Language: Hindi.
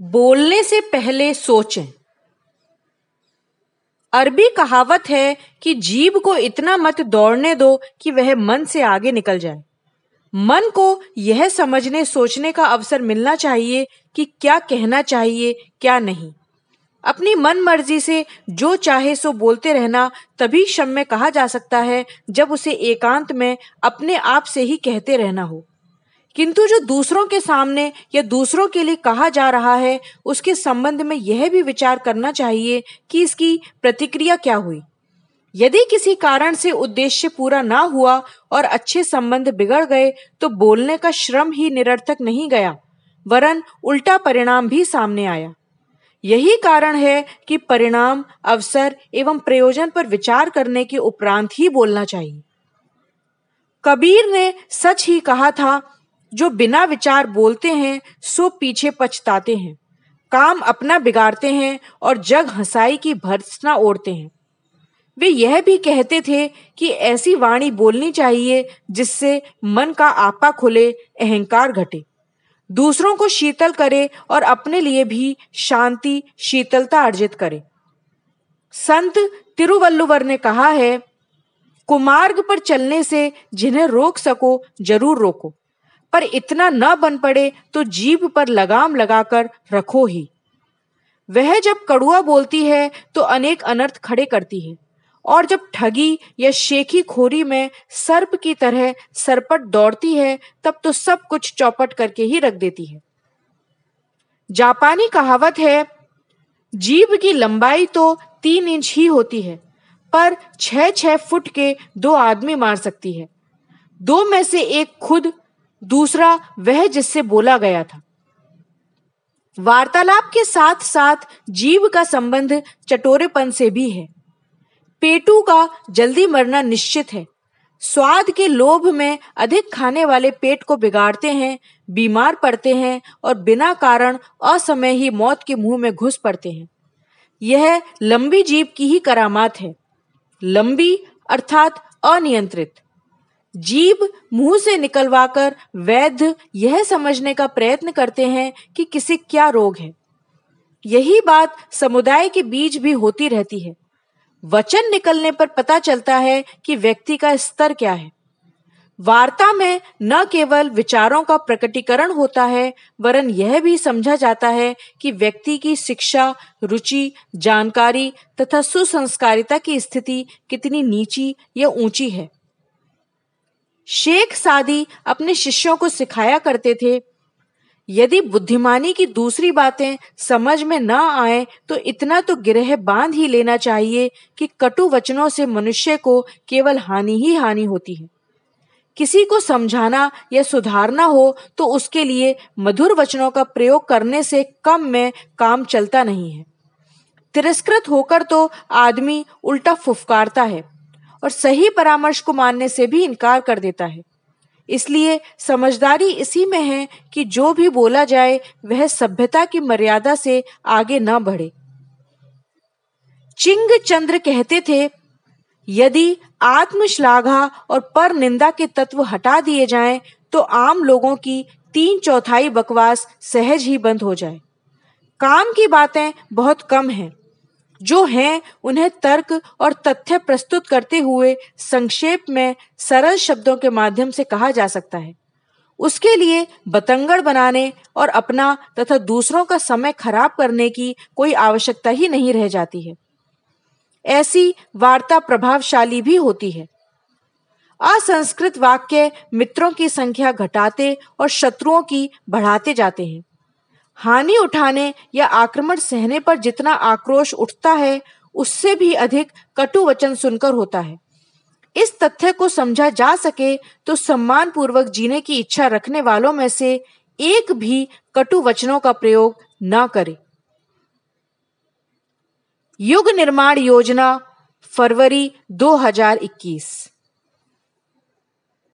बोलने से पहले सोचें। अरबी कहावत है कि जीव को इतना मत दौड़ने दो कि वह मन से आगे निकल जाए। मन को यह समझने, सोचने का अवसर मिलना चाहिए कि क्या कहना चाहिए, क्या नहीं। अपनी मन मर्ज़ी से जो चाहे सो बोलते रहना, तभी क्षम्य कहा जा सकता है जब उसे एकांत में अपने आप से ही कहते रहना हो। किंतु जो दूसरों के सामने या दूसरों के लिए कहा जा रहा है, उसके संबंध में यह भी विचार करना चाहिए कि इसकी प्रतिक्रिया क्या हुई। यदि किसी कारण से उद्देश्य पूरा ना हुआ और अच्छे संबंध बिगड़ गए तो बोलने का श्रम ही निरर्थक नहीं गया, वरन उल्टा परिणाम भी सामने आया। यही कारण है कि परिणाम, अवसर एवं प्रयोजन पर विचार करने के उपरांत ही बोलना चाहिए। कबीर ने सच ही कहा था जो बिना विचार बोलते हैं, सो पीछे पछताते हैं। काम अपना बिगाड़ते हैं और जग हंसाई की भर्सना ओढ़ते हैं। वे यह भी कहते थे कि ऐसी वाणी बोलनी चाहिए जिससे मन का आपा खुले, अहंकार घटे। दूसरों को शीतल करे और अपने लिए भी शांति, शीतलता अर्जित करे। संत तिरुवल्लुवर ने कहा है, कुमार्ग पर चलने से जिन्हें रोक सको, ज़रूर रोको। पर इतना न बन पड़े तो जीभ पर लगाम लगाकर रखो ही। वह जब कड़ुआ बोलती है तो अनेक अनर्थ खड़े करती है। और जब ठगी या शेखी खोरी में सर्प की तरह सरपट दौड़ती है, तब तो सब कुछ चौपट करके ही रख देती है। जापानी कहावत है जीव की लंबाई तो तीन इंच ही होती है, पर छह छह फुट के दो आदमी मार सकती है। दो में से एक खुद दूसरा वह जिससे बोला गया था। वार्तालाप के साथ साथ जीव का संबंध चटोरेपन से भी है। पेटू का जल्दी मरना निश्चित है। स्वाद के लोभ में अधिक खाने वाले पेट को बिगाड़ते हैं, बीमार पड़ते हैं और बिना कारण असमय ही मौत के मुँह में घुस पड़ते हैं। यह लंबी जीव की ही करामात है। लंबी अर्थात अनियंत्रित। जीव मुँह से निकलवाकर वैद्य यह समझने का प्रयत्न करते हैं कि किसी क्या रोग है। यही बात समुदाय के बीच भी होती रहती है। वचन निकलने पर पता चलता है कि व्यक्ति का स्तर क्या है। वार्ता में न केवल विचारों का प्रकटीकरण होता है, वरन यह भी समझा जाता है कि व्यक्ति की शिक्षा, रुचि, जानकारी तथा सुसंस्कारिता की स्थिति कितनी नीची या ऊँची है। शेख सादी अपने शिष्यों को सिखाया करते थे। यदि बुद्धिमानी की दूसरी बातें समझ में न आए तो इतना तो गिरह बाँध ही लेना चाहिए कि कटु वचनों से मनुष्य को केवल हानि ही हानि होती है। किसी को समझाना या सुधारना हो तो उसके लिए मधुर वचनों का प्रयोग करने से कम में काम चलता नहीं है। तिरस्कृत होकर तो आदमी उल्टा फुफकारता है। और सही परामर्श को मानने से भी इनकार कर देता है। इसलिए समझदारी इसी में है कि जो भी बोला जाए, वह सभ्यता की मर्यादा से आगे न बढ़े। चिंग चंद्र कहते थे, यदि आत्मश्लाघा और पर निंदा के तत्व हटा दिए जाएँ तो आम लोगों की तीन चौथाई बकवास सहज ही बंद हो जाए। काम की बातें बहुत कम हैं। जो हैं, उन्हें तर्क और तथ्य प्रस्तुत करते हुए संक्षेप में सरल शब्दों के माध्यम से कहा जा सकता है। उसके लिए बतंगड़ बनाने और अपना तथा दूसरों का समय खराब करने की कोई आवश्यकता ही नहीं रह जाती है। ऐसी वार्ता प्रभावशाली भी होती है। असंस्कृत वाक्य मित्रों की संख्या घटाते और शत्रुओं की बढ़ाते जाते हैं। हानि उठाने या आक्रमण सहने पर जितना आक्रोश उठता है, उससे भी अधिक कटु वचन सुनकर होता है। इस तथ्य को समझा जा सके तो सम्मान पूर्वक जीने की इच्छा रखने वालों में से एक भी कटु वचनों का प्रयोग न करे। युग निर्माण योजना, फरवरी 2021